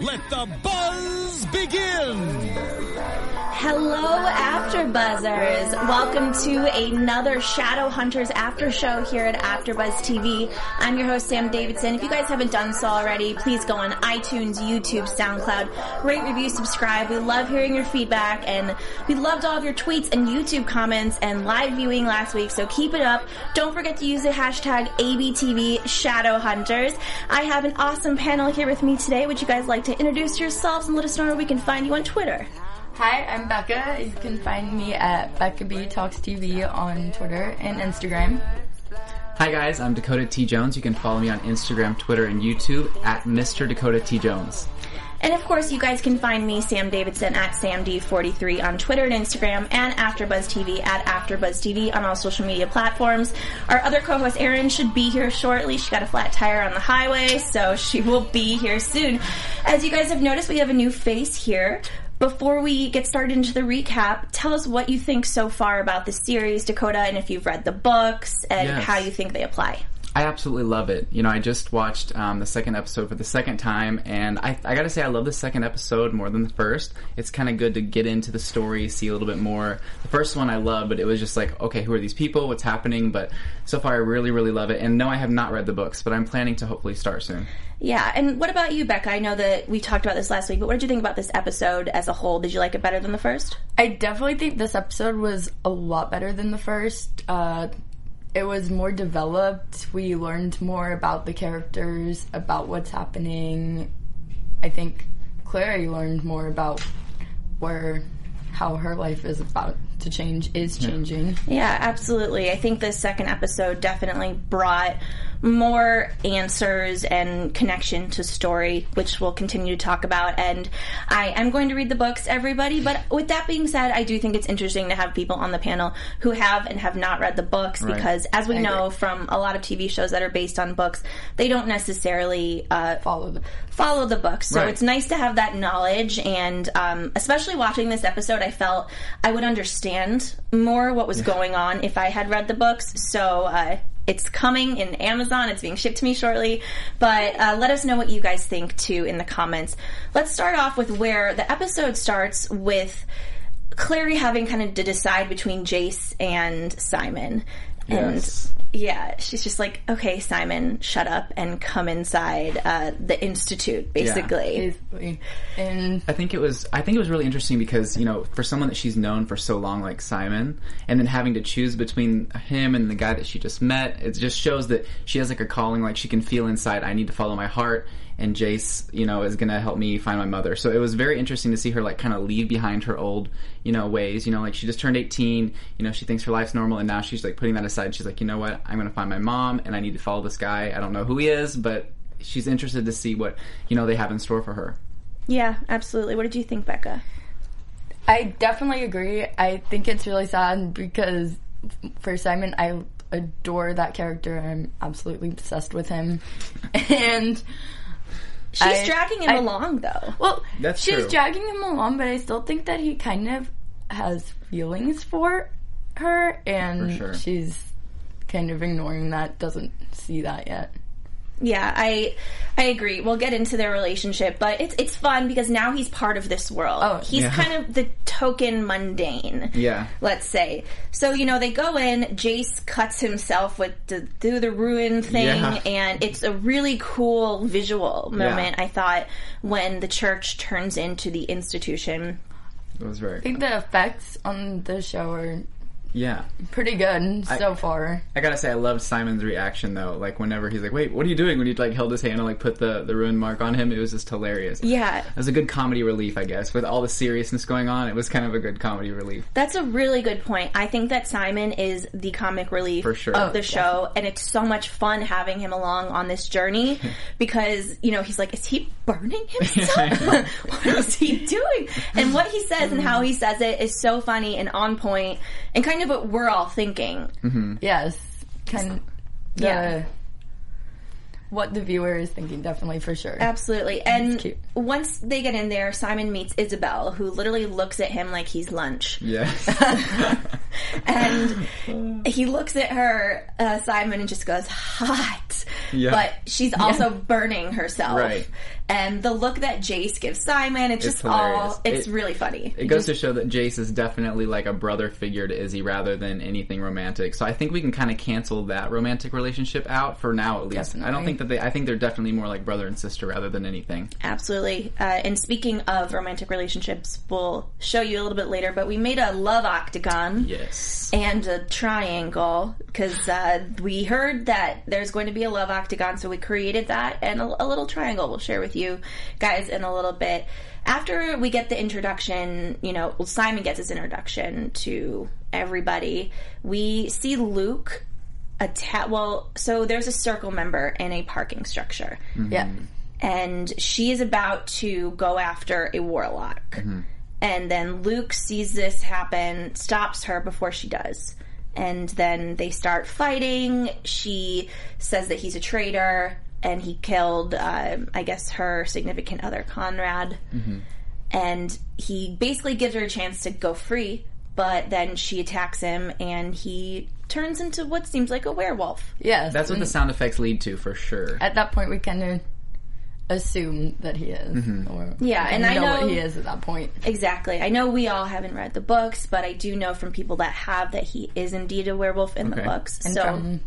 let the buzz begin! Hello, AfterBuzzers! Welcome to another Shadow Hunters After Show here at AfterBuzz TV. I'm your host Sam Davidson. If you guys haven't done so already, please go on iTunes, YouTube, SoundCloud, rate, review, subscribe. We love hearing your feedback, and we loved all of your tweets and YouTube comments and live viewing last week. So keep it up. Don't forget to use the hashtag ABTV Shadow Hunters. I have an awesome panel here with me today. Would you guys like to introduce yourselves and let us know where we can find you on Twitter? Hi, I'm Becca. You can find me at Becca B Talks TV on Twitter and Instagram. Hi guys, I'm Dakota T Jones. You can follow me on Instagram, Twitter, and YouTube at Mr. Dakota T Jones. And of course, you guys can find me, Sam Davidson, at SamD43 on Twitter and Instagram, and AfterBuzz TV at AfterBuzz TV on all social media platforms. Our other co-host, Erin, should be here shortly. She got a flat tire on the highway, so she will be here soon. As you guys have noticed, we have a new face here. Before we get started into the recap, tell us what you think so far about the series, Dakota, and if you've read the books and Yes. how you think they apply. I absolutely love it. You know, I just watched um, the second episode for the second time, and I, I gotta say, I love the second episode more than the first. It's kind of good to get into the story, see a little bit more. The first one I love, but it was just like, okay, who are these people? What's happening? But so far, I really, really love it. And no, I have not read the books, but I'm planning to hopefully start soon. Yeah, and what about you, Becca? I know that we talked about this last week, but what did you think about this episode as a whole? Did you like it better than the first? I definitely think this episode was a lot better than the first. Uh, it was more developed. We learned more about the characters, about what's happening. I think Clary learned more about where how her life is about to change is changing. Yeah, absolutely. I think this second episode definitely brought more answers and connection to story, which we'll continue to talk about. And I am going to read the books, everybody. But with that being said, I do think it's interesting to have people on the panel who have and have not read the books Right. because, as we know from a lot of TV shows that are based on books, they don't necessarily uh, Follow the follow the book. So Right. it's nice to have that knowledge, and um, especially watching this episode, I felt I would understand more what was going on if I had read the books. So uh, it's coming in Amazon. It's being shipped to me shortly. But uh, let us know what you guys think too in the comments. Let's start off with where the episode starts with. Clary having kind of to decide between Jace and Simon. Yes. And yeah, she's just like, okay, Simon, shut up and come inside uh, the institute, basically. basically. And I think it was I think it was really interesting because you know for someone that she's known for so long like Simon and then having to choose between him and the guy that she just met it just shows that she has like a calling like she can feel inside I need to follow my heart and Jace you know is going to help me find my mother so it was very interesting to see her like kind of leave behind her old you know ways you know like she just turned 18 you know she thinks her life's normal and now she's like putting that aside she's like you know what I'm going to find my mom and I need to follow this guy I don't know who he is but she's interested to see what you know they have in store for her Yeah, absolutely. What did you think, Becca? I definitely agree. I think it's really sad because for Simon, I adore that character. I'm absolutely obsessed with him. And She's I- dragging him I- along, though. well, That's she's true. dragging him along, but I still think that he kind of has feelings for her, and For sure. she's kind of ignoring that, doesn't see that yet. Yeah, I I agree. We'll get into their relationship, but it's it's fun because now he's part of this world. Oh, he's yeah. kind of the token mundane. Yeah. Let's say. So, you know, they go in, Jace cuts himself with the through the rune thing Yeah. and it's a really cool visual moment I thought when the church turns into the institution. It was very. I think the effects on the show are Yeah. pretty good so far. I gotta say, I loved Simon's reaction though. Like whenever he's like, "Wait, what are you doing?" When he like held his hand and like put the the rune mark on him, it was just hilarious. Yeah. It was a good comedy relief, I guess, with all the seriousness going on. It was kind of a good comedy relief. That's a really good point. I think that Simon is the comic relief For sure. of Oh, the show, and it's so much fun having him along on this journey because you know he's like, is he burning himself? what is he doing? And what he says and how he says it is so funny and on point, and kind of what we're all thinking. Mm-hmm. Yes, kind of the Yeah. What the viewer is thinking, definitely for sure. Absolutely. And once they get in there, Simon meets Isabel, who literally looks at him like he's lunch. Yes. and he looks at her, uh, Simon, and just goes, hot. Yeah. But she's also burning herself. Right. And the look that Jace gives Simon, it's, It's just hilarious. all, it's It- really funny. It goes to show that Jace is definitely like a brother figure to Izzy rather than anything romantic. So I think we can kind of cancel that romantic relationship out for now at least. I don't Definitely. Think that they. I think they're definitely more like brother and sister rather than anything. Absolutely. Uh, and speaking of romantic relationships, we'll show you a little bit later, but we made a love octagon. Yes. and a triangle because uh, we heard that there's going to be a love octagon, so we created that and a, a little triangle we'll share with you guys in a little bit. After we get the introduction, you know, well, Simon gets his introduction to everybody. We see Luke attack. Well, so there's a circle member in a parking structure mm-hmm. Yeah, and she is about to go after a warlock. Mm-hmm. And then Luke sees this happen, stops her before she does. And then they start fighting. She says that he's a traitor and he killed, um, I guess, her significant other, Conrad. Mm-hmm. And he basically gives her a chance to go free, but then she attacks him and he turns into what seems like a werewolf. yes. That's what the sound effects lead to for sure. at that point we kind of assume that he is. Or Yeah, we and I know- what he is at that point. Exactly. I know we all haven't read the books, but I do know from people that have that he is indeed a werewolf in the books. And so from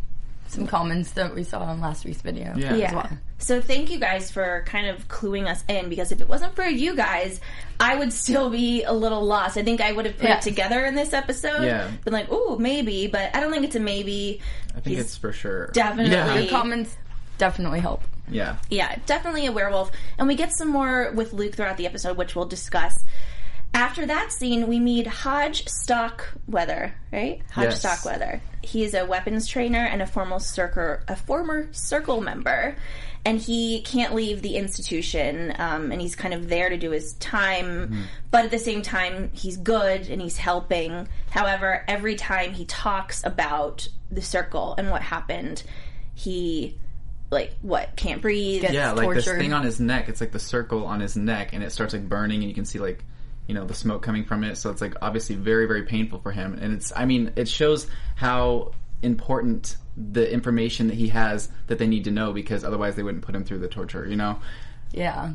some comments that we saw on last week's video. Yeah. yeah. as well. So thank you guys for kind of cluing us in because if it wasn't for you guys, I would still be a little lost. I think I would have put Yeah. it together in this episode. Yeah. Been like, ooh, maybe, but I don't think it's a maybe. I think He's it's for sure. definitely- Yeah. The comments definitely help. Yeah. Yeah, definitely a werewolf. And we get some more with Luke throughout the episode, which we'll discuss. After that scene, we meet Hodge Starkweather, right? Hodge Yes. Starkweather. He is a weapons trainer and a formal circle, a former circle member, and he can't leave the institution. Um, and he's kind of there to do his time, but at the same time, he's good and he's helping. However, every time he talks about the circle and what happened, he like what can't breathe. Gets Yeah, like this thing on his neck. It's like the circle on his neck, and it starts like burning, and you can see like you know the smoke coming from it. So it's like obviously very very painful for him, and it's I mean it shows how important the information that he has that they need to know because otherwise they wouldn't put him through the torture. You know? Yeah.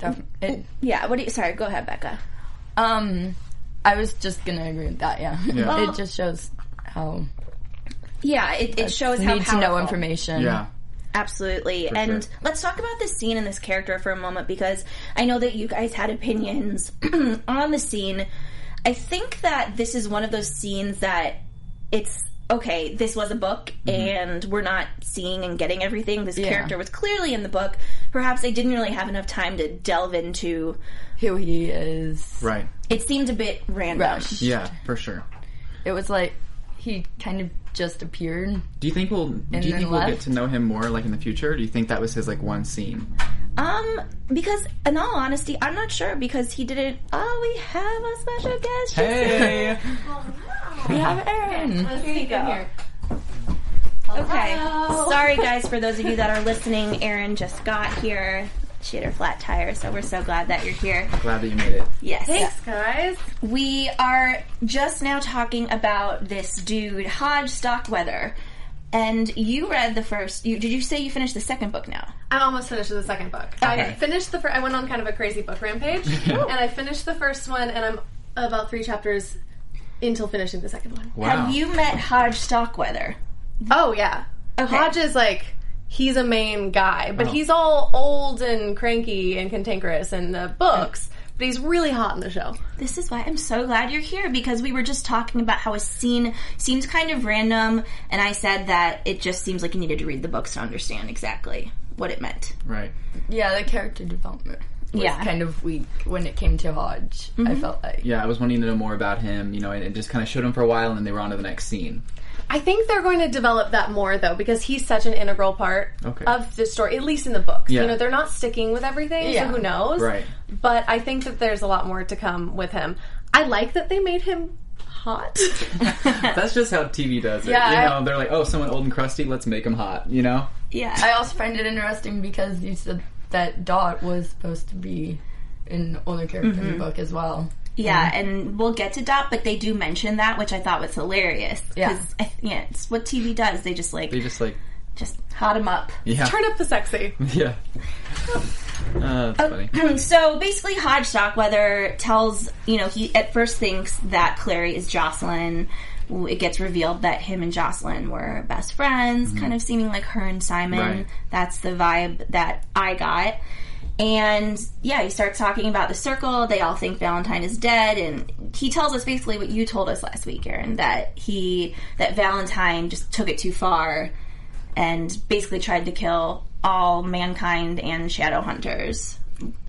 Def- it, Yeah. What do you? Sorry. Go ahead, Becca. um, I was just gonna agree with that. Yeah, Yeah. it just shows how Yeah. It, it shows how need to know information. Yeah. Absolutely. and sure. let's talk about this scene and this character for a moment because I know that you guys had opinions on the scene. I think that this is one of those scenes that it's okay, this was a book mm-hmm. and we're not seeing and getting everything. This Yeah. character was clearly in the book. Perhaps they didn't really have enough time to delve into who he is. Right. it seemed a bit random. Rushed. Yeah, for sure. It was like he kind of just appeared. Do you think we'll do you think we'll get to know him more like in the future? Do you think that was his like one scene? Um, because in all honesty, I'm not sure because he didn't. Oh, we have a special guest. Hey. We have Erin. Here you go. Okay. Sorry, guys, for those of you that are listening. Erin just got here. She had her flat tire, so we're so glad that you're here. Glad that you made it. Yes. Thanks, guys. We are just now talking about this dude, Hodge Starkweather. And you read the first. You, did you say you finished the second book now? I'm almost finished with the second book. Okay. I finished the. Fir- I went on kind of a crazy book rampage, and I finished the first one, and I'm about three chapters until finishing the second one. Wow. Have you met Hodge Starkweather? Oh yeah, Okay. Hodge is like he's a main guy, but Oh. he's all old and cranky and cantankerous in the books. But he's really hot in the show. This is why I'm so glad you're here because we were just talking about how a scene seems kind of random, and I said that it just seems like you needed to read the books to understand exactly what it meant. Right. Yeah, the character development was Yeah. kind of weak when it came to Hodge. I mm-hmm. felt like. Yeah, I was wanting to know more about him, you know, and it just kind of showed him for a while, and then they were on to the next scene. I think they're going to develop that more though, because he's such an integral part Okay. of the story, at least in the books. Yeah. You know, they're not sticking with everything, Yeah. so who knows? Right. But I think that there's a lot more to come with him. I like that they made him hot. That's just how TV does it. Yeah, you I- know, they're like, oh, someone old and crusty, let's make him hot, you know? Yeah. I also find it interesting because you said that Dot was supposed to be an older character in the mm-hmm. book as well. Yeah, and we'll get to Dot, but they do mention that, which I thought was hilarious. Yeah. Because, yeah, it's what TV does. They just, like, They just like, just hot him up. yeah. Turn up the sexy. Yeah. Uh, that's funny. so basically, Hodge Starkweather tells, you know, he at first thinks that Clary is Jocelyn. It gets revealed that him and Jocelyn were best friends, kind of seeming like her and Simon. Right. That's the vibe that I got. And yeah, he starts talking about the circle. They all think Valentine is dead, and he tells us basically what you told us last week, Erin, that he that Valentine just took it too far and basically tried to kill all mankind and shadow hunters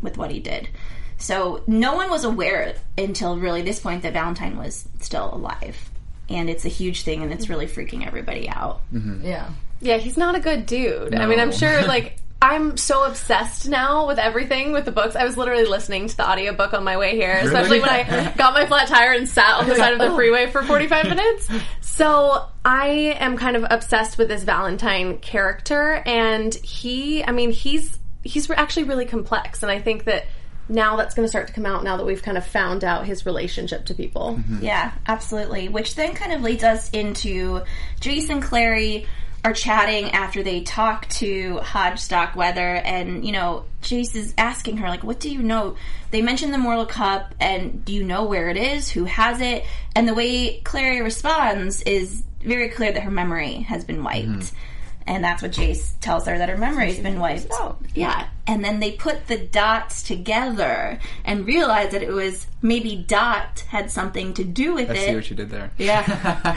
with what he did. So no one was aware until really this point that Valentine was still alive. And it's a huge thing and it's really freaking everybody out. Mm-hmm. Yeah. Yeah, he's not a good dude. I mean, I'm sure, like, I'm so obsessed now with everything with the books. I was literally listening to the audiobook on my way here, especially when I got my flat tire and sat on the side of the freeway for 45 minutes. So I am kind of obsessed with this Valentine character, and he, I mean, he's he's actually really complex, and I think that now that's going to start to come out now that we've kind of found out his relationship to people. Mm-hmm. Yeah, absolutely. Which then kind of leads us into Jason Clary are chatting after they talk to Hodge Starkweather, and you know, Jace is asking her like, "What do you know?" They mention the Mortal Cup, and do you know where it is? Who has it? And the way Clary responds is very clear that her memory has been wiped. Mm-hmm. And that's what Jace tells her that her memory's been wiped. out. Yeah. And then they put the dots together and realized that it was maybe Dot had something to do with I it. see what you did there. yeah.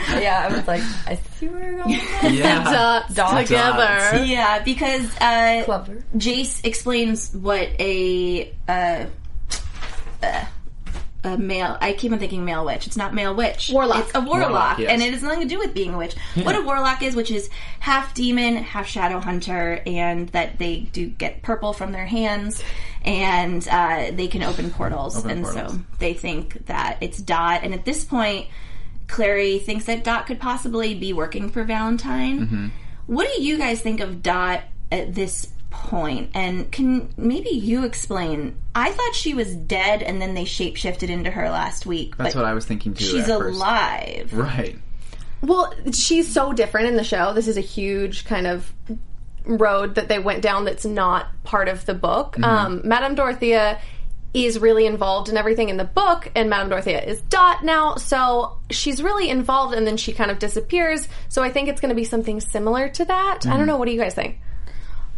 Yeah, I was like, I see where you're going. with. Yeah. Dots Dots. together. yeah, because uh, Clever. Jace explains what a uh, uh, a male. I keep on thinking male witch. It's not male witch. Warlock. It's a warlock, Warlock, yes. and it has nothing to do with being a witch. What a warlock is, which is half demon, half shadow hunter, and that they do get purple from their hands, and uh, they can open portals, Open and portals. so they think that it's Dot. And at this point, Clary thinks that Dot could possibly be working for Valentine. Mm-hmm. What do you guys think of Dot at this point? And can maybe you explain? I thought she was dead, and then they shapeshifted into her last week. That's what I was thinking too. she's alive. Right. Well, she's so different in the show. This is a huge kind of road that they went down that's not part of the book. Um, Madame Dorothea is really involved in everything in the book, and Madame Dorothea is Dot now, so she's really involved and then she kind of disappears. So I think it's going to be something similar to that. I don't know. What do you guys think?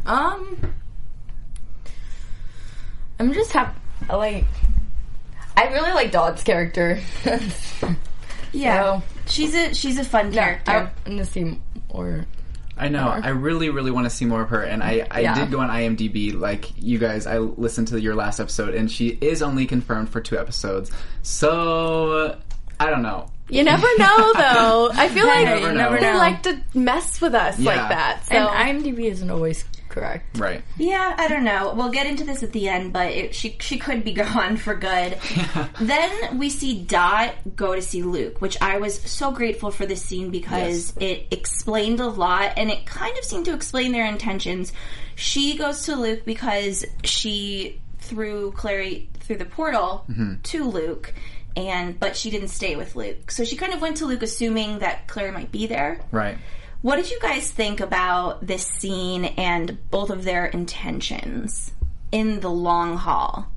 Um, I'm just happy. Like, I really like Dot's character. Yeah, So- she's a she's a fun character. I want to see more. I know. I really, really want to see more of her. And I, I Yeah. did go on IMDb, like you guys. I listened to your last episode, and she is only confirmed for two episodes. So I don't know. You never know, though. I feel like never know. they like to mess with us Yeah. like that. So And IMDb isn't always correct. Right. Yeah, I don't know. We'll get into this at the end, but it, she she could be gone for good. then we see Dot go to see Luke, which I was so grateful for this scene because it explained a lot and it kind of seemed to explain their intentions. She goes to Luke because she threw Clary through the portal mm-hmm. to Luke. And but she didn't stay with Luke, so she kind of went to Luke assuming that Clary might be there Right. What did you guys think about this scene and both of their intentions in the long haul?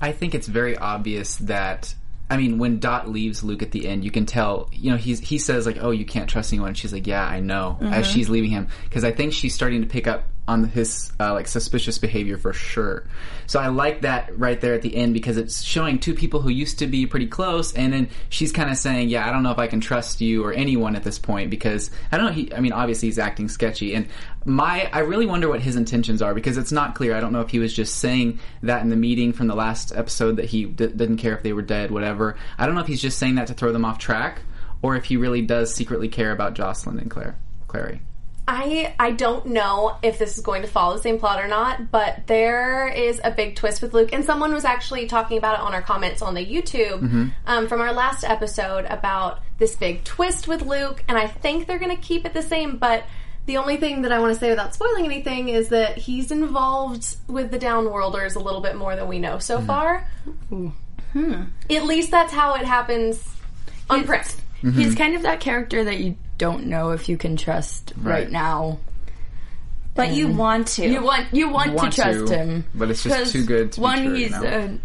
I think it's very obvious that I mean, when Dot leaves Luke at the end, you can tell. You know, he's he says like, "Oh, you can't trust anyone." she's like, "Yeah, I know." As mm-hmm. she's leaving him, because I think she's starting to pick up on his uh, like suspicious behavior for sure. So I like that right there at the end because it's showing two people who used to be pretty close, and then she's kind of saying, "Yeah, I don't know if I can trust you or anyone at this point because I don't know." He, I mean, obviously he's acting sketchy, and my I really wonder what his intentions are because it's not clear. I don't know if he was just saying that in the meeting from the last episode that he d- didn't care if they were dead, whatever. I don't know if he's just saying that to throw them off track, or if he really does secretly care about Jocelyn and Claire, Clary. I I don't know if this is going to follow the same plot or not, but there is a big twist with Luke, and someone was actually talking about it on our comments on the YouTube mm-hmm. um, from our last episode about this big twist with Luke, and I think they're going to keep it the same, but. The only thing that I want to say without spoiling anything is that he's involved with the Downworlders a little bit more than we know so mm-hmm. far. Hmm. At least that's how it happens on print. Mm-hmm. He's kind of that character that you don't know if you can trust right, Right. now. But you want to. You want you want, You want to trust to, him, but it's just too good to be one. he's you know? a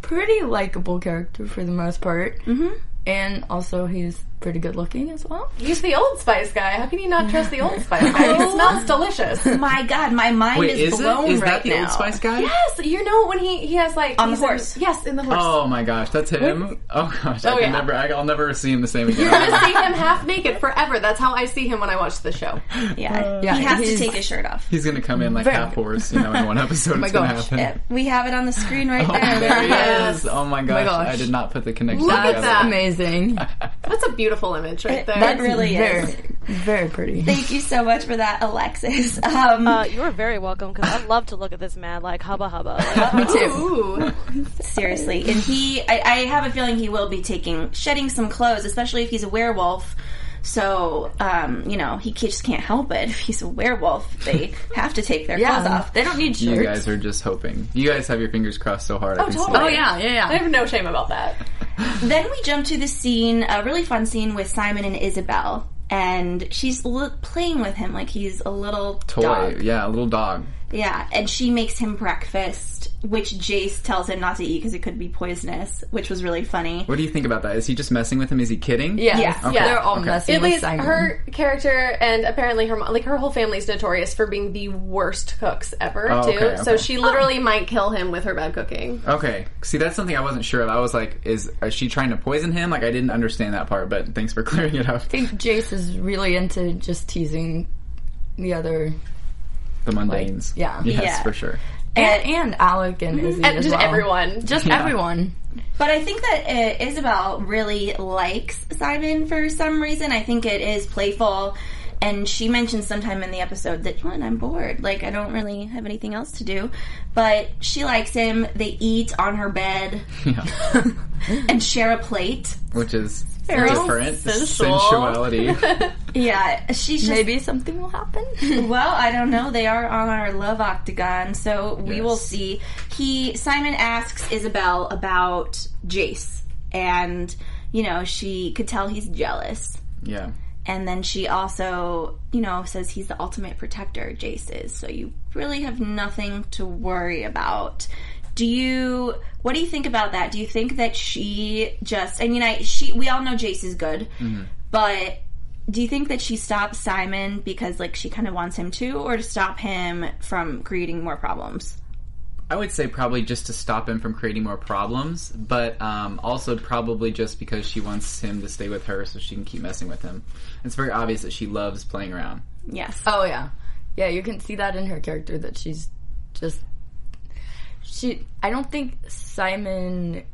pretty likable character for the most part, mm-hmm. and also he's pretty good looking as well. He's the Old Spice guy. How can you not trust the Old Spice guy? He oh. smells delicious. My God, my mind Wait, is is blown it? Is right that the now. Old Spice guy? Yes, you know when he he has like On the he's in- horse. yes, in the horse. Oh my gosh, that's him. Oh gosh, I Oh, can yeah. never. I, I'll never see him the same again. I'm gonna see him half naked forever. That's how I see him when I watch the show. Yeah, uh, Yeah, he has to take his shirt off. He's gonna come in like Very- half horse, you know, in one episode. Oh my gonna gosh. happen. Yeah, we have it on the screen right Oh, there. there he Yes. is. Oh my gosh, gosh. I did not put the connection Look at that. Amazing. That's a beautiful image right there. That really very, is. very pretty. Thank you so much for that, Alexis. Um, Uh, you are very welcome because I love to look at this man like hubba hubba. Like, Me too. Ooh. seriously, and he, I, I have a feeling he will be taking shedding some clothes, especially if he's a werewolf. So, um, you know, he just can't help it. If he's a werewolf, they have to take their clothes off. they don't need shirts. You guys are just hoping. You guys have your fingers crossed so hard. I Oh, can see totally. Oh yeah, yeah, yeah. I have no shame about that. Then we jump to the scene, a really fun scene with Simon and Isabel, and she's li- playing with him like he's a little Toy, dog. yeah, a little dog. Yeah, and she makes him breakfast, which Jace tells him not to eat because it could be poisonous, which was really funny. What do you think about that? Is he just messing with him? Is he kidding? Yeah, Yeah. Okay. they're all Okay. messing At with least Simon. her character and apparently her mom, like her whole family is notorious for being the worst cooks ever Oh, too. okay, So she literally might kill him with her bad cooking. Okay. See, that's something I wasn't sure of. I was like, is, is she trying to poison him? Like, I didn't understand that part, but thanks for clearing it up. I think Jace is really into just teasing the other The mundanes. yeah. Yes, Yeah. for sure. And, and Alec and Izzy And as just well. everyone. just Yeah. everyone. But I think that uh, Isabel really likes Simon for some reason. I think it is playful. And she mentioned sometime in the episode that, well, I'm bored. Like, I don't really have anything else to do. But she likes him. They eat on her bed Yeah. and share a plate. Which is Very different. sensual. Sensuality. Yeah, she's just. Maybe something will happen. Well, I don't know. They are on our love octagon, so we Yes. will see. He Simon asks Isabel about Jace, and you know she could tell he's jealous. yeah. And then she also, you know, says he's the ultimate protector, Jace is. So you really have nothing to worry about. Do you what do you think about that? Do you think that she just I mean I she we all know Jace is good, mm-hmm. but do you think that she stops Simon because like she kind of wants him to or to stop him from creating more problems? I would say probably just to stop him from creating more problems, but um, also probably just because she wants him to stay with her so she can keep messing with him. It's very obvious that she loves playing around. Yes. Oh yeah, yeah. You can see that in her character that she's just she. I don't think Simon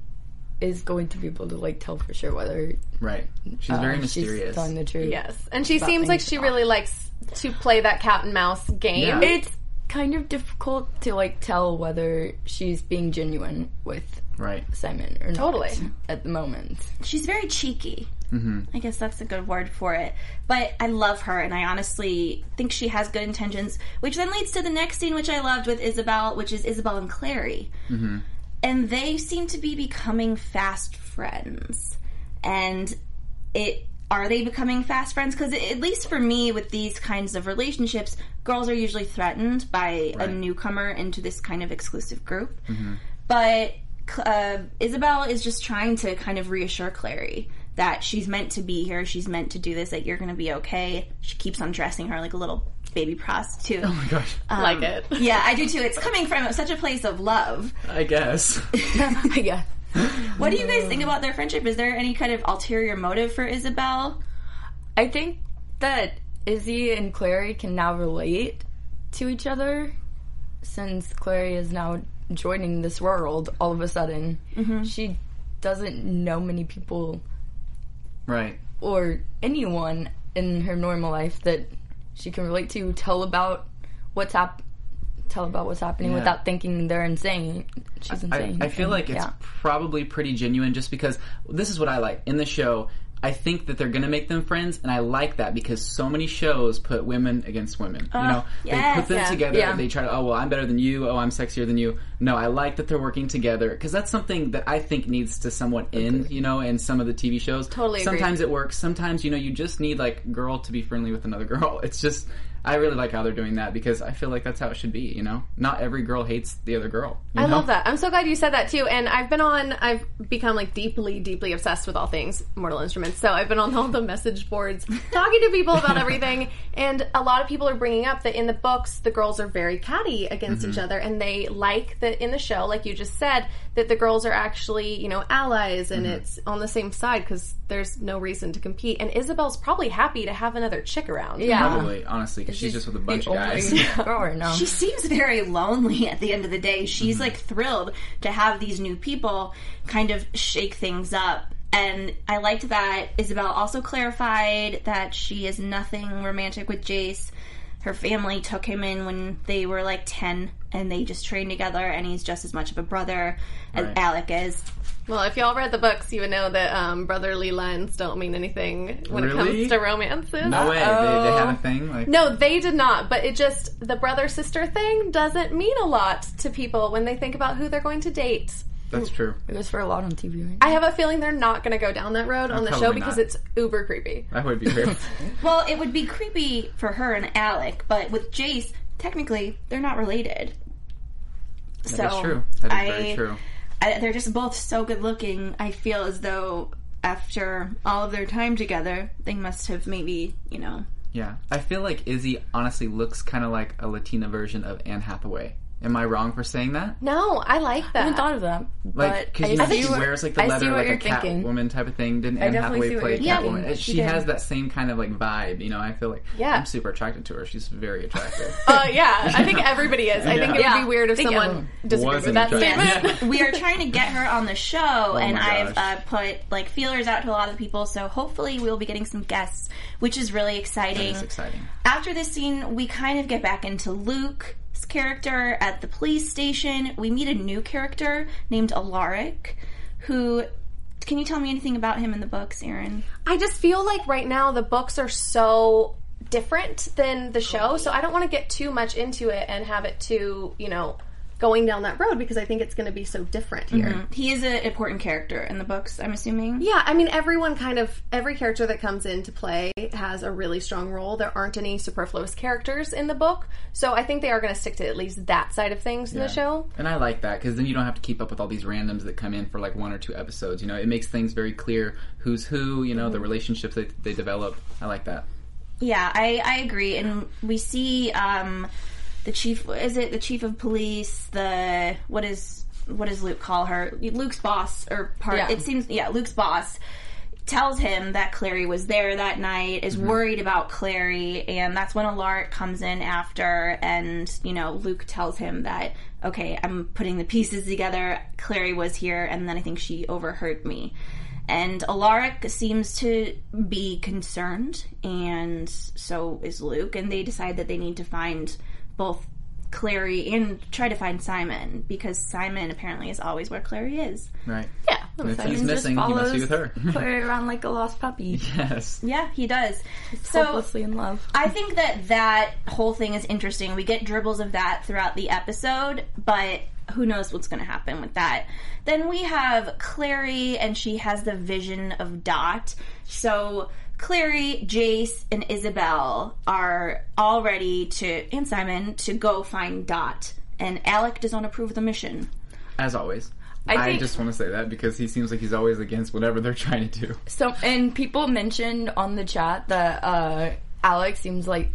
is going to be able to like tell for sure whether Right. She's uh, very mysterious. she's telling the truth. Yes. And she seems like she off. really likes to play that cat and mouse game. Yeah. It's kind of difficult to like tell whether she's being genuine with Right. Simon or not Totally. at the moment. she's very cheeky. Mm-hmm. I guess that's a good word for it. But I love her, and I honestly think she has good intentions. Which then leads to the next scene, which I loved with Isabel, which is Isabel and Clary. Mm-hmm. And they seem to be becoming fast friends. And it are they becoming fast friends? Because at least for me, with these kinds of relationships, girls are usually threatened by a newcomer into this kind of exclusive group. But uh, Isabel is just trying to kind of reassure Clary that she's meant to be here, she's meant to do this, that you're going to be okay. She keeps undressing her like a little baby prostitute. Oh my gosh. like it. Yeah, I do too. It's coming from such a place of love. I guess. yeah. What do you guys think about their friendship? Is there any kind of ulterior motive for Isabel? I think that Izzy and Clary can now relate to each other since Clary is now joining this world all of a sudden. Mm-hmm. She doesn't know many people right. or anyone in her normal life that she can relate to tell about what's hap- tell about what's happening Yeah. without thinking they're insane. She's I, insane. I feel And, like it's yeah. probably pretty genuine just because this is what I like. In the show, I think that they're going to make them friends, and I like that because so many shows put women against women. you uh, know, they put them Yeah. together. Yeah. They try to, oh, well, I'm better than you. Oh, I'm sexier than you. No, I like that they're working together because that's something that I think needs to somewhat end, you know, in some of the TV shows. Totally agree. Sometimes it works. Sometimes, you know, you just need like girl to be friendly with another girl. It's just, I really like how they're doing that because I feel like that's how it should be, you know? Not every girl hates the other girl. I know? love that. I'm so glad you said that too. And I've been on, I've become like deeply, deeply obsessed with all things Mortal Instruments. So I've been on all the message boards talking to people about everything. And a lot of people are bringing up that in the books, the girls are very catty against each mm-hmm. other. And they like that in the show, like you just said, that the girls are actually, you know, allies and mm-hmm. it's on the same side because there's no reason to compete. And Isabel's probably happy to have another chick around. yeah. Probably, honestly, because she's just with a bunch of guys. Girl right now. She seems very lonely at the end of the day. She's Mm-hmm. like thrilled to have these new people kind of shake things up. And I liked that Isabel also clarified that she is nothing romantic with Jace. Her family took him in when they were like 10 and they just trained together, and he's just as much of a brother as Right. Alec is. Well, if y'all read the books, you would know that um, brotherly lines don't mean anything when it comes to romances. No way. They, they had a thing like No, they did not. But it just the brother sister thing doesn't mean a lot to people when they think about who they're going to date. that's true. it goes for a lot on TV right I have a feeling they're not going to go down that road on the show because not. it's uber creepy. That would be great. Well, it would be creepy for her and Alec, but with Jace, technically, they're not related. so That's true. That is I, very true. They're just both so good looking. I feel as though after all of their time together, they must have maybe, you know. Yeah, I feel like Izzy honestly looks kind of like a Latina version of Anne Hathaway. Am I wrong for saying that? No, I like I hadn't thought of that. Like, because I you know, she wears like the I leather, like a you're thinking. Catwoman type of thing. Didn't Anne definitely Hathaway see what play you're Catwoman? thinking. Uh, She She has that same kind of like vibe. You know, I feel like Yeah. I'm super attracted to her. She's very attractive. Uh, yeah, I think everybody is. I think it would Yeah. be weird if Think someone everyone disagreed with that attracted. statement. Yeah. we are trying to get her on the show, and Oh my I've uh, put like feelers out to a lot of people. So hopefully, we'll be getting some guests, which is really exciting. It's exciting. After this scene, we kind of get back into Luke's character at the police station. We meet a new character named Alaric, who. Can you tell me anything about him in the books, Erin? I just feel like right now the books are so different than the show, so I don't want to get too much into it and have it too, you know, going down that road because I think it's going to be so different here. He is an important character in the books, I'm assuming. Yeah, I mean, everyone kind of, every character that comes into play has a really strong role. There aren't any superfluous characters in the book, so I think they are going to stick to at least that side of things in the show. And I like that because then you don't have to keep up with all these randoms that come in for like one or two episodes. You know, it makes things very clear who's who. You know, the relationships that they develop. I like that. Yeah, I, I agree. And we see um, the chief. Is it the chief of police? The what is what does Luke call her? Luke's boss or part? Yeah. It seems yeah. Luke's boss tells him that Clary was there that night. Is mm-hmm. worried about Clary, and that's when Alaric comes in after. And you know, Luke tells him that okay, I'm putting the pieces together. Clary was here, and then I think she overheard me. And Alaric seems to be concerned, and so is Luke. And they decide that they need to find both Clary and try to find Simon because Simon apparently is always where Clary is. Right. Yeah. And if Simon he's just missing, he must be with her. Put her around like a lost puppy. yes. Yeah, he does. So hopelessly in love. I think that that whole thing is interesting. We get dribbles of that throughout the episode, but who knows what's going to happen with that. Then we have Clary, and she has the vision of Dot. So Clary, Jace, and Isabel are all ready to, and Simon, to go find Dot. And Alec does not approve of the mission. As always. I I, think- just want to say that because he seems like he's always against whatever they're trying to do. So, and people mentioned on the chat that uh, Alec's seems like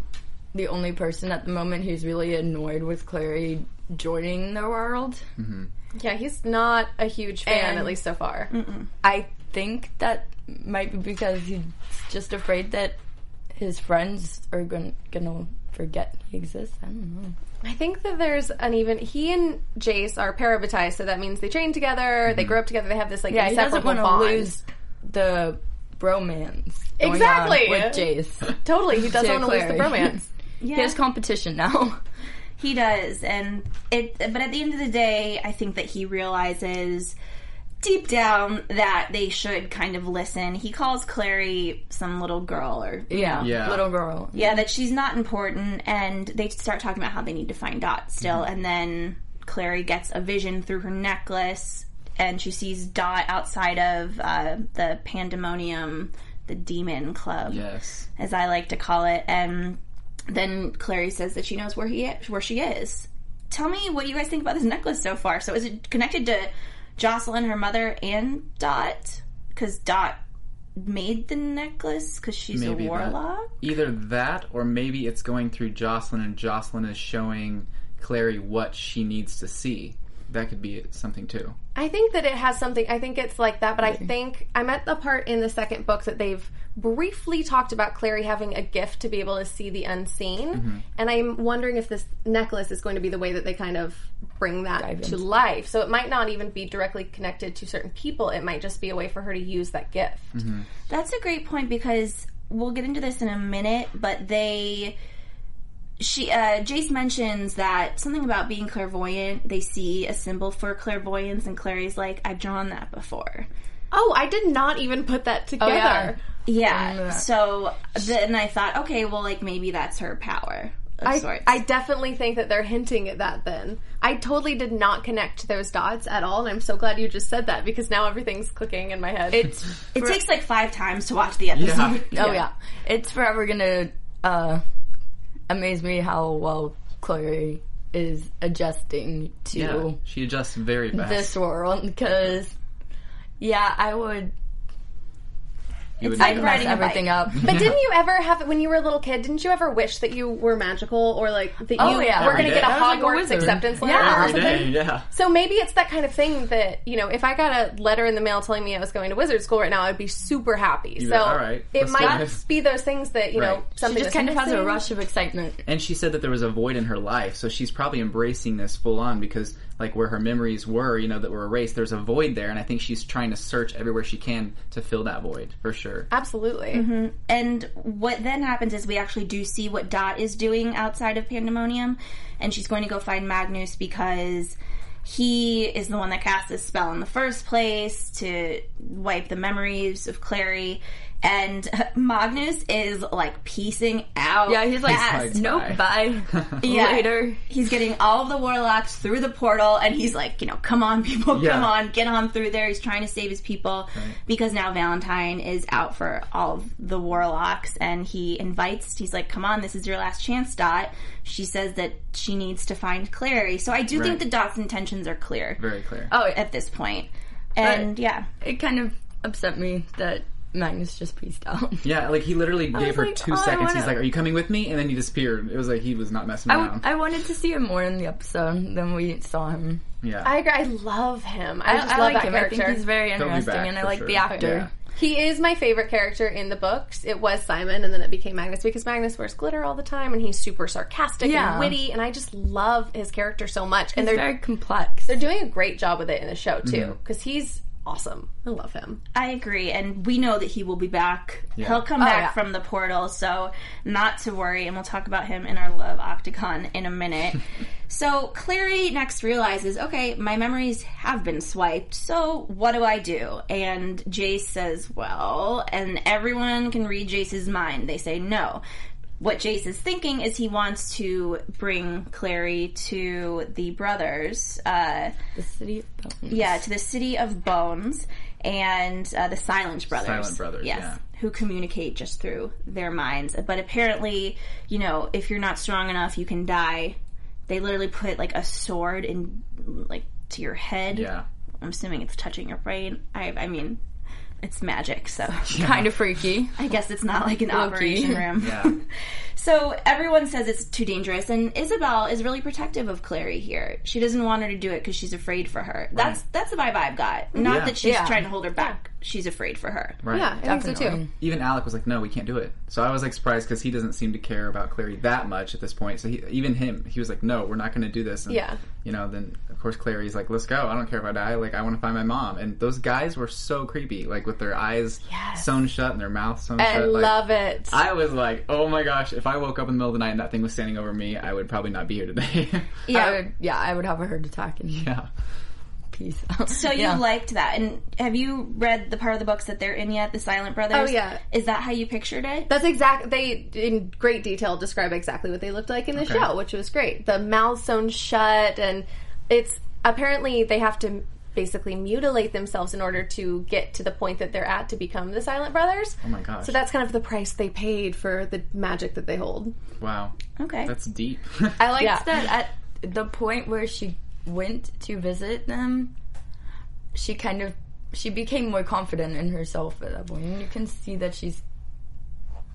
the only person at the moment who's really annoyed with Clary joining the world. Yeah, he's not a huge fan, And- at least so far. I think that might be because he's just afraid that his friends are going to forget he exists. I don't know. I think that there's an even he and Jace are parabatized, so that means they train together, they mm-hmm. grow up together, they have this like Yeah, he doesn't want to bond. lose the bromance. going on Exactly. with Jace. Totally, he doesn't To want to lose the Clary. romance. He has competition now. He does, and it. But at the end of the day, I think that he realizes deep down that they should kind of listen. He calls Clary some little girl, or Yeah, Yeah. little girl. yeah, that she's not important, and they start talking about how they need to find Dot still, Mm-hmm. and then Clary gets a vision through her necklace, and she sees Dot outside of uh, the Pandemonium, the Demon Club Yes. as I like to call it. And then Clary says that she knows where he is, where she is. Tell me what you guys think about this necklace so far. So is it connected to Jocelyn, her mother, and Dot? Because Dot made the necklace because she's Maybe a that. warlock. Either that or maybe it's going through Jocelyn and Jocelyn is showing Clary what she needs to see. That could be something too. I think that it has something. I think it's like that, but I think I'm at the part in the second book that they've briefly talked about Clary having a gift to be able to see the unseen, and I'm wondering if this necklace is going to be the way that they kind of bring that Dive to into life. So it might not even be directly connected to certain people. It might just be a way for her to use that gift. That's a great point because we'll get into this in a minute, but they she uh Jace mentions that something about being clairvoyant, they see a symbol for clairvoyance and Clary's like, I've drawn that before. Oh, I did not even put that together. yeah. Yeah. So then I thought, okay, well like maybe that's her power of I, sorts. I definitely think that they're hinting at that then. I totally did not connect those dots at all, and I'm so glad you just said that because now everything's clicking in my head. It's it takes like five times to watch the episode. Yeah. oh yeah. it's forever gonna uh, amaze me how well Chloe is adjusting to Yeah. She adjusts very fast. this world because yeah, I would You would like know. riding mess a bike. everything up. But didn't you ever have when you were a little kid? Didn't you ever wish that you were magical or like that oh, you Oh, yeah. were going to get a day. I was like a Hogwarts acceptance letter Yeah. or Every something? day, yeah. So maybe it's that kind of thing that you know, if I got a letter in the mail telling me I was going to wizard school right now, I'd be super happy. You'd so be like, "All right, it might this." be those things that you know Right. She something just kind of has a rush of excitement. And she said that there was a void in her life, so she's probably embracing this full on because, like, where her memories were, you know, that were erased, there's a void there, and I think she's trying to search everywhere she can to fill that void for sure. Absolutely. Mm-hmm. And what then happens is we actually do see what Dot is doing outside of Pandemonium, and she's going to go find Magnus because he is the one that cast this spell in the first place to wipe the memories of Clary. And Magnus is like piecing out. Yeah, he's like, fast. nope, bye. Yeah. Later. He's getting all of the warlocks through the portal, and he's like, you know, come on, people, Yeah. come on, get on through there. He's trying to save his people because now Valentine is out for all of the warlocks, and he invites, he's like, come on, this is your last chance, Dot. She says that she needs to find Clary. So I do think the Dot's intentions are clear Very clear. Oh, at this point. And yeah. it kind of upset me that Magnus just pieced out. Yeah, like he literally gave was her like, two oh, I seconds. He's wanna- like, "Are you coming with me?" And then he disappeared. It was like he was not messing I, around. I wanted to see him more in the episode than we saw him. yeah, I agree. I love him. I, I, just I love like that him. character. I think he's very be interesting, back and I for like sure. the actor. Yeah. He is my favorite character in the books. It was Simon, and then it became Magnus because Magnus wears glitter all the time, and he's super sarcastic Yeah. and witty, and I just love his character so much. And He's they're very complex. they're doing a great job with it in the show too, Mm-hmm. because he's awesome. I love him. I agree, and we know that he will be back. Yeah. He'll come Oh, back yeah. from the portal, so not to worry. And we'll talk about him in our Love Octagon in a minute. so Clary next realizes, okay, my memories have been swiped. So what do I do? And Jace says, well, and everyone can read Jace's mind. They say no. What Jace is thinking is he wants to bring Clary to the brothers. Uh, the city of Bones. yeah, to the city of bones and uh, the Silent Brothers. Silent Brothers, Yes. yeah. who communicate just through their minds. But apparently, you know, if you're not strong enough, you can die. They literally put like a sword in like to your head. Yeah. I'm assuming it's touching your brain. I I mean, it's magic, so Kind of freaky. I guess it's not like an Low-key. operation room. Yeah. So everyone says it's too dangerous, and Isabel is really protective of Clary here. She doesn't want her to do it because she's afraid for her. That's that's the vibe I've got. Not Yeah. that she's Yeah. trying to hold her back. She's afraid for her. Right. Yeah, I think so too. Even Alec was like, "No, we can't do it." So I was like surprised because he doesn't seem to care about Clary that much at this point. So he, even him, he was like, "No, we're not going to do this." And, Yeah. You know, then of course Clary's like, "Let's go. I don't care if I die. Like I want to find my mom." And those guys were so creepy, like with their eyes sewn shut and their mouth sewn I shut. Like, love it. I was like, "Oh my gosh! If I woke up in the middle of the night and that thing was standing over me, I would probably not be here today." Yeah. I would, yeah, I would have a heart attack and yeah. Peace. So you yeah. liked that, and have you read the part of the books that they're in yet? The Silent Brothers. Oh, yeah. Is that how you pictured it? That's exact. They in great detail describe exactly what they looked like in the Okay. show, which was great. The mouths sewn shut, and it's apparently they have to basically mutilate themselves in order to get to the point that they're at to become the Silent Brothers. Oh my gosh. So that's kind of the price they paid for the magic that they hold. wow. Okay. That's deep. I liked Yeah. that at the point where she went to visit them, she kind of she became more confident in herself at that point. And you can see that she's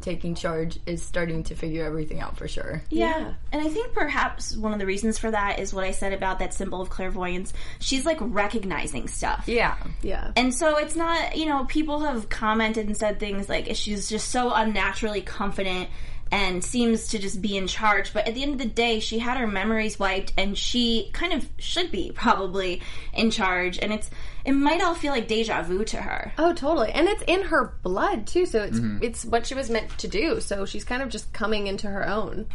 taking charge, is starting to figure everything out for sure. Yeah. And I think perhaps one of the reasons for that is what I said about that symbol of clairvoyance. She's like recognizing stuff. Yeah. Yeah. And so it's not, you know, people have commented and said things like she's just so unnaturally confident and seems to just be in charge. But at the end of the day, she had her memories wiped and she kind of should be probably in charge. And it's, it might all feel like deja vu to her. Oh, totally. And it's in her blood too, so it's mm-hmm. it's what she was meant to do. So she's kind of just coming into her own.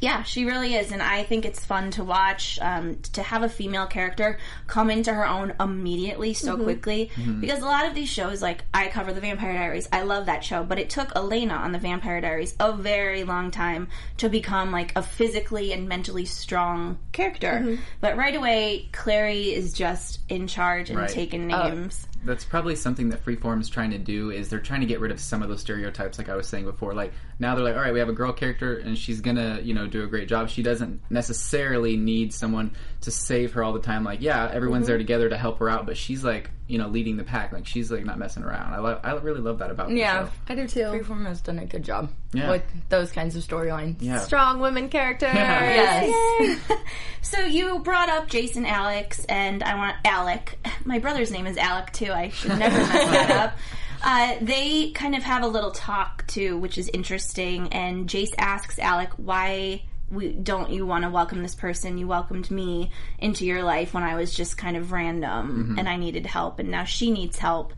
Yeah, she really is, and I think it's fun to watch um, to have a female character come into her own immediately so mm-hmm. quickly. Mm-hmm. Because a lot of these shows, like I cover the Vampire Diaries, I love that show, but it took Elena on the Vampire Diaries a very long time to become like a physically and mentally strong character. Mm-hmm. But right away, Clary is just in charge and Right. taking oh, names. That's probably something that Freeform is trying to do is they're trying to get rid of some of those stereotypes like I was saying before. Like now they're like all right we have a girl character and she's gonna you know do a great job. She doesn't necessarily need someone to save her all the time. Like yeah everyone's mm-hmm. there together to help her out but she's like you know leading the pack like she's like not messing around I love I really love that about the Yeah. I do too. Freeform has done a good job Yeah. with those kinds of storylines. yeah Strong women characters. Yes. So you brought up Jason Alex, and I want Alec. My brother's name is Alec too. I should never mess that up. Uh, they kind of have a little talk too, which is interesting. And Jace asks Alec, "Why we, don't you want to welcome this person? You welcomed me into your life when I was just kind of random, and I needed help, and now she needs help."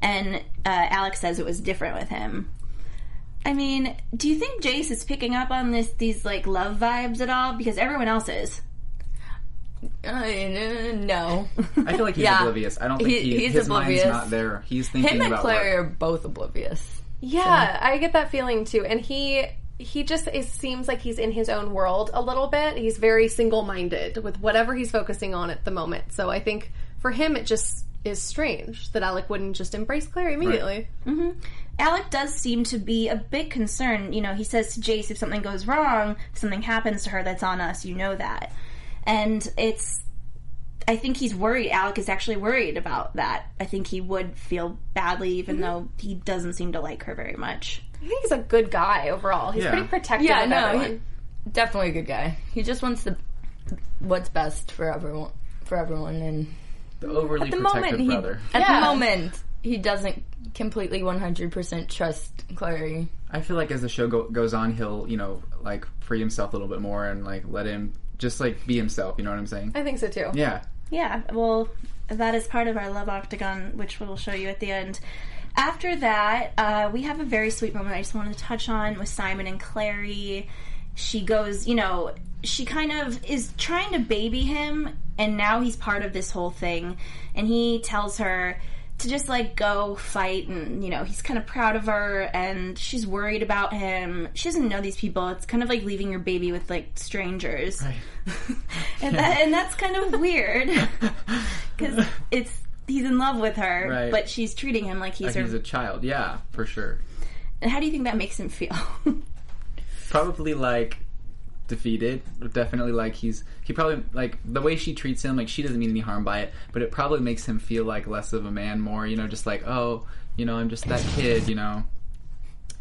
And uh, Alex says it was different with him. I mean, do you think Jace is picking up on this these like love vibes at all? Because everyone else is. Uh, no. I feel like he's Yeah. oblivious I don't think He- he, he's his oblivious. mind's not there he's thinking Him and about Clary work. are both oblivious. Yeah, I get that feeling too. And he he just is, seems like he's in his own world a little bit. He's very single minded with whatever he's focusing on at the moment. So I think for him, it just is strange that Alec wouldn't just embrace Clary immediately. Mm-hmm. Alec does seem to be a bit concerned. You know, he says to Jace, if something goes wrong, if something happens to her, that's on us. You know that. And it's. I think he's worried. Alec is actually worried about that. I think he would feel badly, even mm-hmm. though he doesn't seem to like her very much. I think he's a good guy overall. He's Yeah. pretty protective Yeah, of no, everyone. he, definitely a good guy. He just wants the what's best for everyone. For everyone, and the overly the protective moment, he, brother at Yeah. the moment, he doesn't completely one hundred percent trust Clary. I feel like as the show go- goes on, he'll you know like free himself a little bit more and like let him just like be himself. You know what I'm saying? I think so too. Yeah. Yeah, well, that is part of our love octagon, which we'll show you at the end. After that, uh, we have a very sweet moment I just wanted to touch on with Simon and Clary. She goes, you know, she kind of is trying to baby him, and now he's part of this whole thing. And he tells her to just like go fight, and you know, he's kind of proud of her, and she's worried about him. She doesn't know these people. It's kind of like leaving your baby with like strangers and, that, and that's kind of weird because it's he's in love with her, Right. but she's treating him like he's Like her. he's a child. Yeah, for sure. And how do you think that makes him feel? probably like defeated definitely like he's he probably like the way she treats him like she doesn't mean any harm by it but it probably makes him feel like less of a man more you know just like oh you know i'm just that kid you know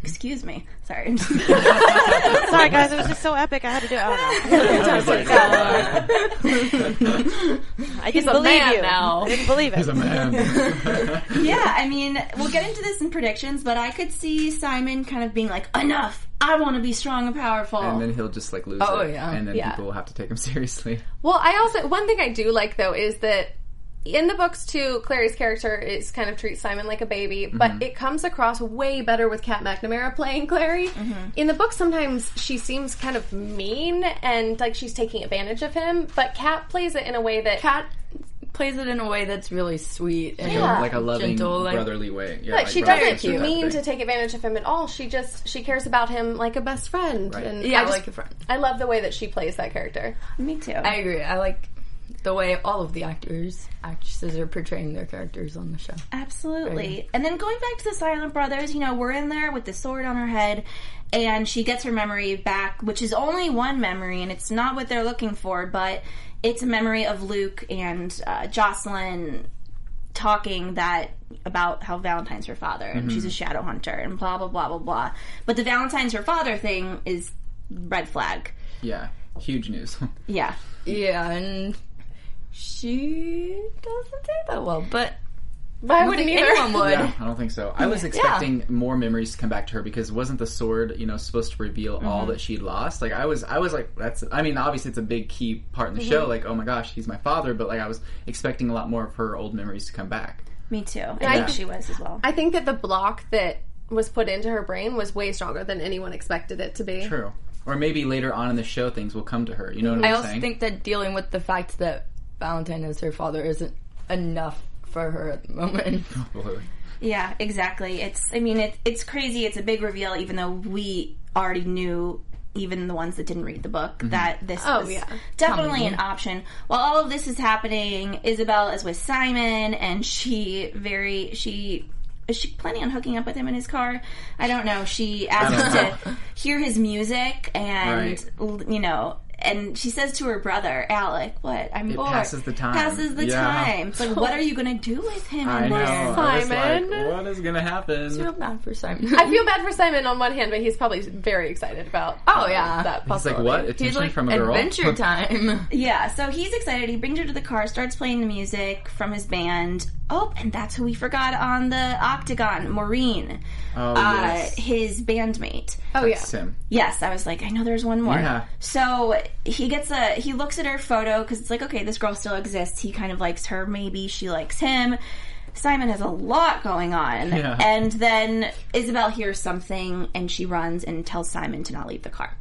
Excuse me. Sorry. Sorry, guys, it was just so epic. I had to do it. Oh, I don't know. I didn't believe you. now. I didn't believe it. he's a man yeah, I mean, we'll get into this in predictions, but I could see Simon kind of being like, enough! I want to be strong and powerful. and then he'll just like lose Oh, it yeah. and then Yeah. people will have to take him seriously Well, I also one thing I do like though is that in the books too, Clary's character is kind of treats Simon like a baby, but mm-hmm. it comes across way better with Kat McNamara playing Clary. Mm-hmm. In the book, sometimes she seems kind of mean and like she's taking advantage of him, but Kat plays it in a way that Kat plays it in a way that's really sweet and Yeah. like a loving gentle, like- brotherly way yeah like, she doesn't sister mean to take advantage of him at all. She just she cares about him like a best friend, Right. and Yeah, I just, like a friend. I love the way that she plays that character. Me too. I agree. I like the way all of the actors, actresses are portraying their characters on the show. Absolutely. And then going back to the Silent Brothers, you know, we're in there with the sword on her head, and she gets her memory back, which is only one memory, and it's not what they're looking for, but it's a memory of Luke and uh, Jocelyn talking that about how Valentine's her father and she's a shadow hunter and blah blah blah blah blah. But the Valentine's her father thing is red flag. yeah huge news Yeah. Yeah, and she doesn't take that well, but But I, I wouldn't think either. anyone would. Yeah, I don't think so. I was expecting more memories to come back to her because wasn't the sword, you know, supposed to reveal Mm-hmm. all that she'd lost? Like I was, I was like, that's. I mean, obviously it's a big key part in the Mm-hmm. show. Like, oh my gosh, he's my father. But like, I was expecting a lot more of her old memories to come back. Me too. I I think think- she was as well. I think that the block that was put into her brain was way stronger than anyone expected it to be. True. Or maybe later on in the show, things will come to her. You know what I'm I'm also saying? think that dealing with the fact that Valentine is her father isn't enough for her at the moment. Yeah, exactly. It's I mean it, it's crazy. It's a big reveal even though we already knew even the ones that didn't read the book that this Oh, was yeah. definitely an option. While all of this is happening, Isabel is with Simon and she very she is she planning on hooking up with him in his car? I don't know. She asks don't him to hear his music and Right. you know and she says to her brother, Alec, what? I'm It bored. passes the time. Passes the Yeah. time. It's like, what are you going to do with him I in know. there? Simon. like, what is gonna happen? I happen? feel bad for Simon. I feel bad for Simon on one hand, but he's probably very excited about. Oh, uh, yeah. that He's like, possibility. what? Attention He's like from a girl? adventure time. Yeah, so he's excited. He brings her to the car, starts playing the music from his band. Oh, and that's who we forgot on the Octagon, Maureen, Oh uh, yes. his bandmate. Oh yeah. Him. Yes, I was like, I know there's one more. Yeah. So he gets a he looks at her photo because it's like, okay, this girl still exists. He kind of likes her. Maybe she likes him. Simon has a lot going on, Yeah. and then Isabel hears something, and she runs and tells Simon to not leave the car,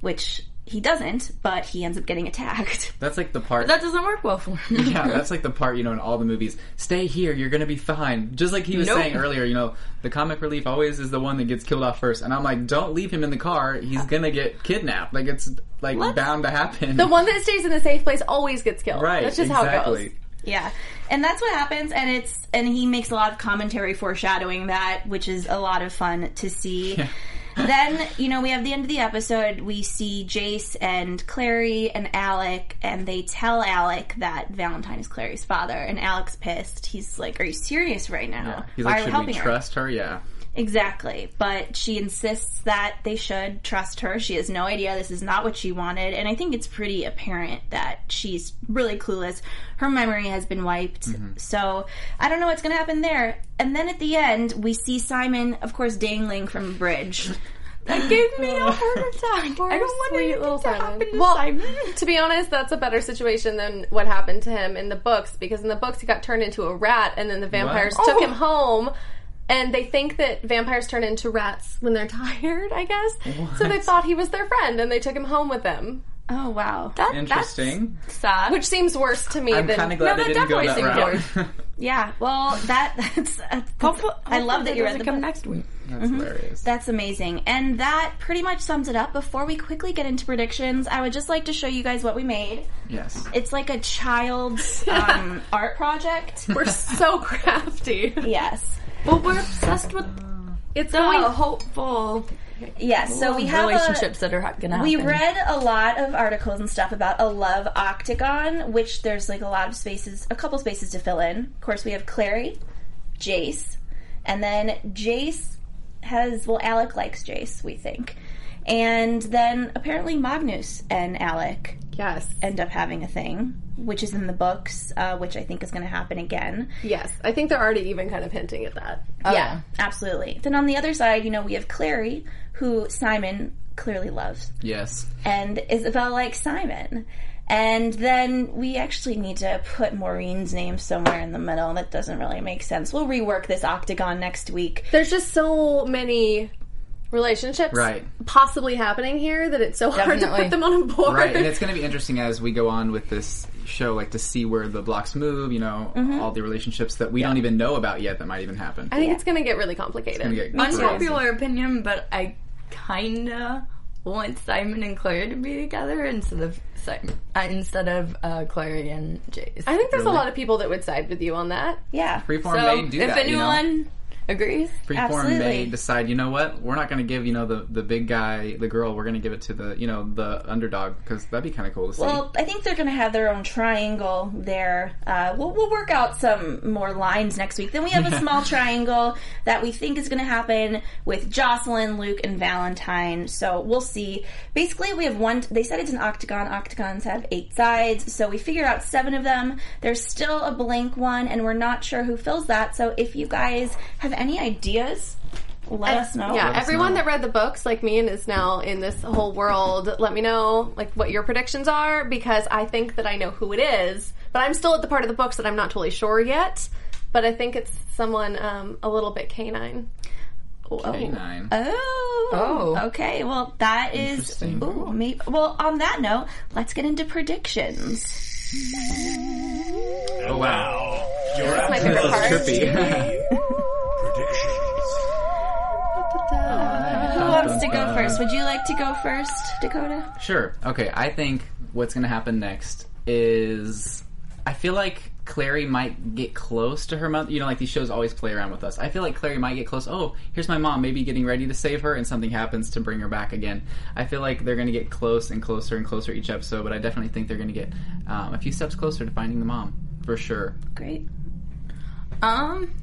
which he doesn't. But he ends up getting attacked. That's like the part. that doesn't work well for him. yeah, that's like the part you know in all the movies. Stay here, you're gonna be fine. Just like he was Nope. saying earlier, you know, the comic relief always is the one that gets killed off first. And I'm like, don't leave him in the car. He's gonna get kidnapped. Like it's like bound to happen. The one that stays in the safe place always gets killed. right? That's just exactly. how it goes. Yeah. And that's what happens and it's and he makes a lot of commentary foreshadowing that, which is a lot of fun to see. then, you know, we have the end of the episode, we see Jace and Clary and Alec and they tell Alec that Valentine is Clary's father and Alec's pissed. He's like, "Are you serious right now? He's Why like, are we should helping we her?" trust her? Yeah. Exactly. But she insists that they should trust her. She has no idea this is not what she wanted. And I think it's pretty apparent that she's really clueless. Her memory has been wiped. Mm-hmm. So I don't know what's going to happen there. And then at the end, we see Simon, of course, dangling from a bridge. That gave me a heart attack. I don't want Sweet anything little to Simon. happen to Well, Simon. To be honest, that's a better situation than what happened to him in the books because in the books he got turned into a rat and then the vampires What? took Oh. him home. And they think that vampires turn into rats when they're tired, I guess. So they thought he was their friend and they took him home with them. Oh, wow. That, Interesting. That's sad. Which seems worse to me I'm than kind of glad No, they that didn't go that definitely seems route. Yeah. Well, that that's. that's Hopefully- I love that you read doesn't the come book. next week. That's hilarious. That's amazing. And that pretty much sums it up. Before we quickly get into predictions, I would just like to show you guys what we made. yes. It's like a child's um, art project. we're so crafty. Yes. Well, we're obsessed with it's So going. hopeful Yes, so we have a- relationships that are ha- gonna happen. We read a lot of articles and stuff about a love octagon, which there's like a lot of spaces, a couple spaces to fill in. Of course, we have Clary, Jace, and then Jace has well, Alec likes Jace, we think, and then apparently Magnus and Alec yes, end up having a thing, which is in the books, uh, which I think is going to happen again. yes. I think they're already even kind of hinting at that. Yeah, absolutely. Then on the other side, you know, we have Clary, who Simon clearly loves. Yes. and Isabel likes Simon. And then we actually need to put Maureen's name somewhere in the middle. That doesn't really make sense. We'll rework this octagon next week. There's just so many relationships Right. possibly happening here that it's so hard to put them on a board. Right, and it's going to be interesting as we go on with this show, like to see where the blocks move. You know, Mm-hmm. all the relationships that we don't even know about yet that might even happen. I think it's going to get really complicated. get unpopular opinion, but I kinda want Simon and Clary to be together instead of Simon, uh, instead of uh, Clary and Jace. I think there's Really? a lot of people that would side with you on that. Yeah. Freeform so may do if that. you know? Anyone agrees, Freeform Absolutely. may decide, you know what, we're not going to give, you know, the, the big guy, the girl, we're going to give it to the, you know, the underdog, because that'd be kind of cool to see. Well, I think they're going to have their own triangle there. Uh, we'll, we'll work out some more lines next week. Then we have a small triangle that we think is going to happen with Jocelyn, Luke, and Valentine. So we'll see. Basically, we have one. They said it's an octagon. Octagons have eight sides. So we figured out seven of them. There's still a blank one, and we're not sure who fills that. So if you guys have any ideas, let us know. Yeah, us everyone know. that read the books, like me, and is now in this whole world, let me know like what your predictions are because I think that I know who it is, but I'm still at the part of the books that I'm not totally sure yet. But I think it's someone um, a little bit canine. K9. Oh. Oh. Okay. Well, that is. Interesting. Ooh, maybe, well, on that note, let's get into predictions. Oh, wow. Your That's my favorite part. Trippy. to go first? Would you like to go first, Dakota? Sure. Okay. I think what's going to happen next is I feel like Clary might get close to her mother. You know, like these shows always play around with us. I feel like Clary might get close. Oh, here's my mom, maybe getting ready to save her, and something happens to bring her back again. I feel like they're going to get close and closer and closer each episode, but I definitely think they're going to get um, a few steps closer to finding the mom for sure. Great. Um,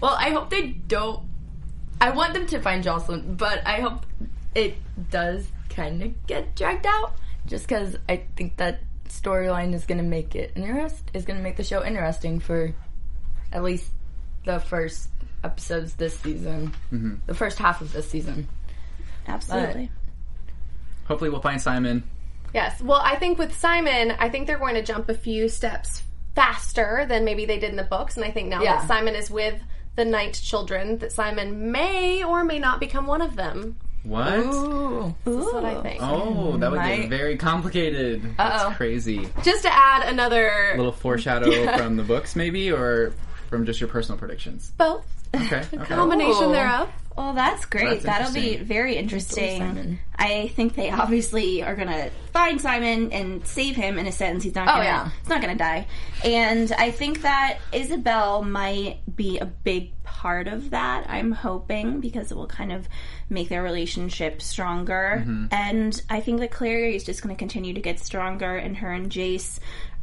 well, I hope they don't. I want them to find Jocelyn, but I hope it does kind of get dragged out, just because I think that storyline is going to make it interest is going to make the show interesting for at least the first episodes this season, mm-hmm. the first half of this season. Absolutely. Hopefully, we'll find Simon. Yes. Well, I think with Simon, I think they're going to jump a few steps faster than maybe they did in the books. And I think now Yeah. that Simon is with the Night Children, that Simon may or may not become one of them. What? Ooh. That's what I think. Oh, that would Might- get very complicated. Uh-oh. That's crazy. Just to add another A little foreshadow from the books, maybe, or from just your personal predictions. both Okay. okay. combination Ooh. thereof. Well, that's great. That's That'll be very interesting. I think they obviously are gonna find Simon and save him in a sense. He's not gonna yeah. he's not gonna die. And I think that Isabel might be a big part of that. I'm hoping because it will kind of make their relationship stronger. And I think that Clary is just gonna continue to get stronger and her and Jace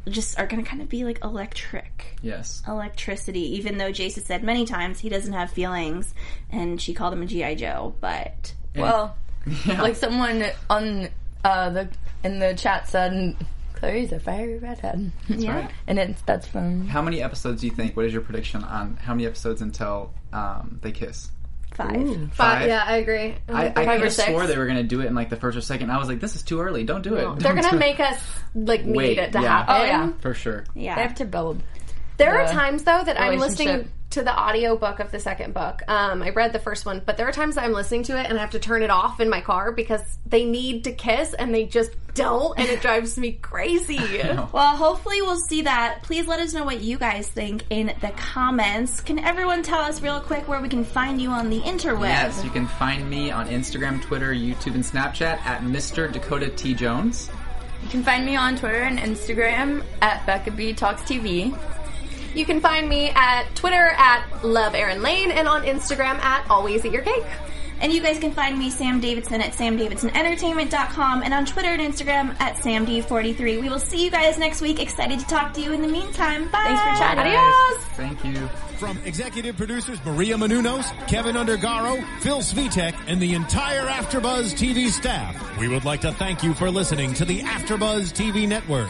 just are gonna kind of be like electric Yes. electricity, even though Jace has said many times he doesn't have feelings, and she called him a GI Joe. But Well, like someone on uh, the in the chat said, "Clary's a fiery redhead." yeah, right. and it's that's from How many episodes do you think? What is your prediction on how many episodes until um, they kiss? Five. five. yeah, I agree. I, I Five could or have swore they were going to do it in like the first or second. I was like, this is too early. Don't do it. They're Don't gonna make us like need Wait, it to yeah. happen. Oh, yeah. for sure. Yeah, they have to build. There are times though that I'm listening relationship. To the audiobook of the second book. Um, I read the first one, but there are times I'm listening to it and I have to turn it off in my car because they need to kiss and they just don't, and it drives me crazy. Well, hopefully we'll see that. Please let us know what you guys think in the comments. Can everyone tell us real quick where we can find you on the interweb? Yes, you can find me on Instagram, Twitter, YouTube, and Snapchat at Mr. Dakota T Jones. You can find me on Twitter and Instagram at Becca B Talks TV. You can find me at Twitter at Love Erin Lane and on Instagram at Always Eat Your Cake. And you guys can find me, Sam Davidson, at samdavidsonentertainment.com and on Twitter and Instagram at samd43. We will see you guys next week. Excited to talk to you in the meantime. Bye. Thanks for chatting. Adios! Thank you. From executive producers Maria Menounos, Kevin Undergaro, Phil Svitek, and the entire AfterBuzz TV staff, we would like to thank you for listening to the AfterBuzz TV network.